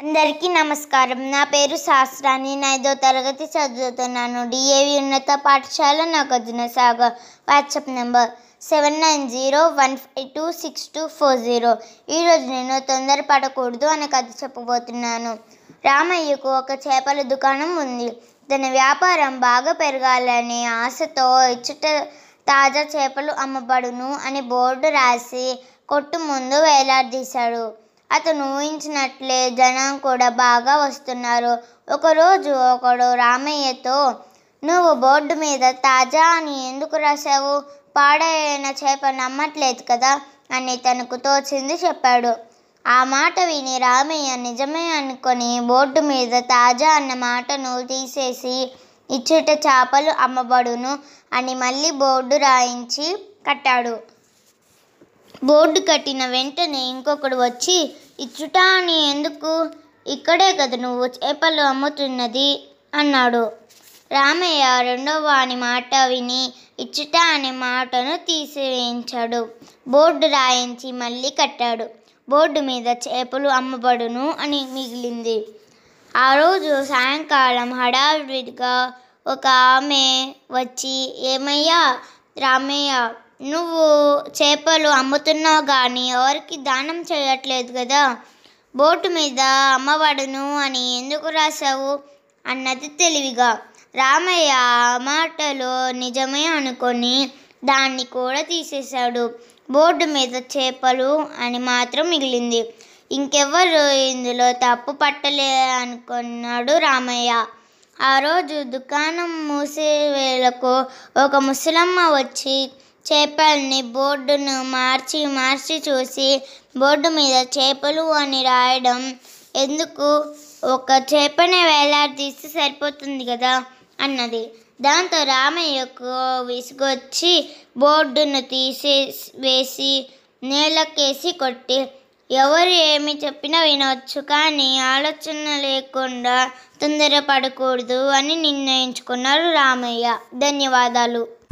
అందరికీ నమస్కారం. నా పేరు శాస్త్రాన్ని నేను ఐదో తరగతి చదువుతున్నాను. డిఏవి ఉన్నత పాఠశాల Nagarjuna Sagar. WhatsApp number seven nine zero one five two six two four zero. ఈరోజు నేను తొందరపడకూడదు అనే కథ చెప్పబోతున్నాను. రామయ్యకు ఒక చేపల దుకాణం ఉంది. తన వ్యాపారం బాగా పెరగాలనే ఆశతో ఇచ్చట తాజా చేపలు అమ్మబడును అని బోర్డు రాసి కొట్టు ముందు వేలాడదీశాడు. అతను ఊహించినట్లే జనం కూడా బాగా వస్తున్నారు. ఒకరోజు ఒకడు రామయ్యతో నువ్వు బోర్డు మీద తాజా అని ఎందుకు రాశావు? పాడైన చేప నమ్మట్లేదు కదా? అని తనకు తోచింది చెప్పాడు. ఆ మాట విని రామయ్య నిజమే అనుకొని బోర్డు మీద తాజా అన్న మాటను తీసేసి ఇచ్చుట చేపలు అమ్మబడును అని మళ్ళీ బోర్డు రాయించి కట్టాడు. బోర్డు కట్టిన వెంటనే ఇంకొకడు వచ్చి ఇచ్చుట అని ఎందుకు? ఇక్కడే కదా నువ్వు చేపలు అమ్ముతున్నది? అన్నాడు. రామయ్య రెండవ వాని మాట విని ఇచ్చుట అనే మాటను తీసివేయించాడు. బోర్డు రాయించి మళ్ళీ కట్టాడు. బోర్డు మీద చేపలు అమ్మబడును అని మిగిలింది. ఆ రోజు సాయంకాలం హడావిడిగా ఒక ఆమె వచ్చి ఏమయ్యా రామయ్య నువ్వు చేపలు అమ్ముతున్నావు కానీ ఎవరికి దానం చేయట్లేదు కదా. బోటు మీద అమ్మబడును అని ఎందుకు రాశావు? అన్నది తెలివిగా. రామయ్య ఆ మాటలో నిజమే అనుకొని దాన్ని కూడా తీసేశాడు. బోర్డు మీద చేపలు అని మాత్రం మిగిలింది. ఇంకెవ్వరు ఇందులో తప్పు పట్టలే అనుకున్నాడు రామయ్య. ఆ రోజు దుకాణం మూసేవేళకు ఒక ముసలమ్మ వచ్చి చేపల్ని బోర్డును మార్చి మార్చి చూసి బోర్డు మీద చేపలు అని రాయడం. ఎందుకు? ఒక చేపనే వేలాడదీస్తే సరిపోతుంది కదా? అన్నది. దాంతో రామయ్యకు విసుగొచ్చి బోర్డును తీసే వేసి నేలకేసి కొట్టి ఎవరు ఏమి చెప్పినా వినవచ్చు కానీ ఆలోచన లేకుండా తొందరపడకూడదు అని నిర్ణయించుకున్నారు రామయ్య. ధన్యవాదాలు.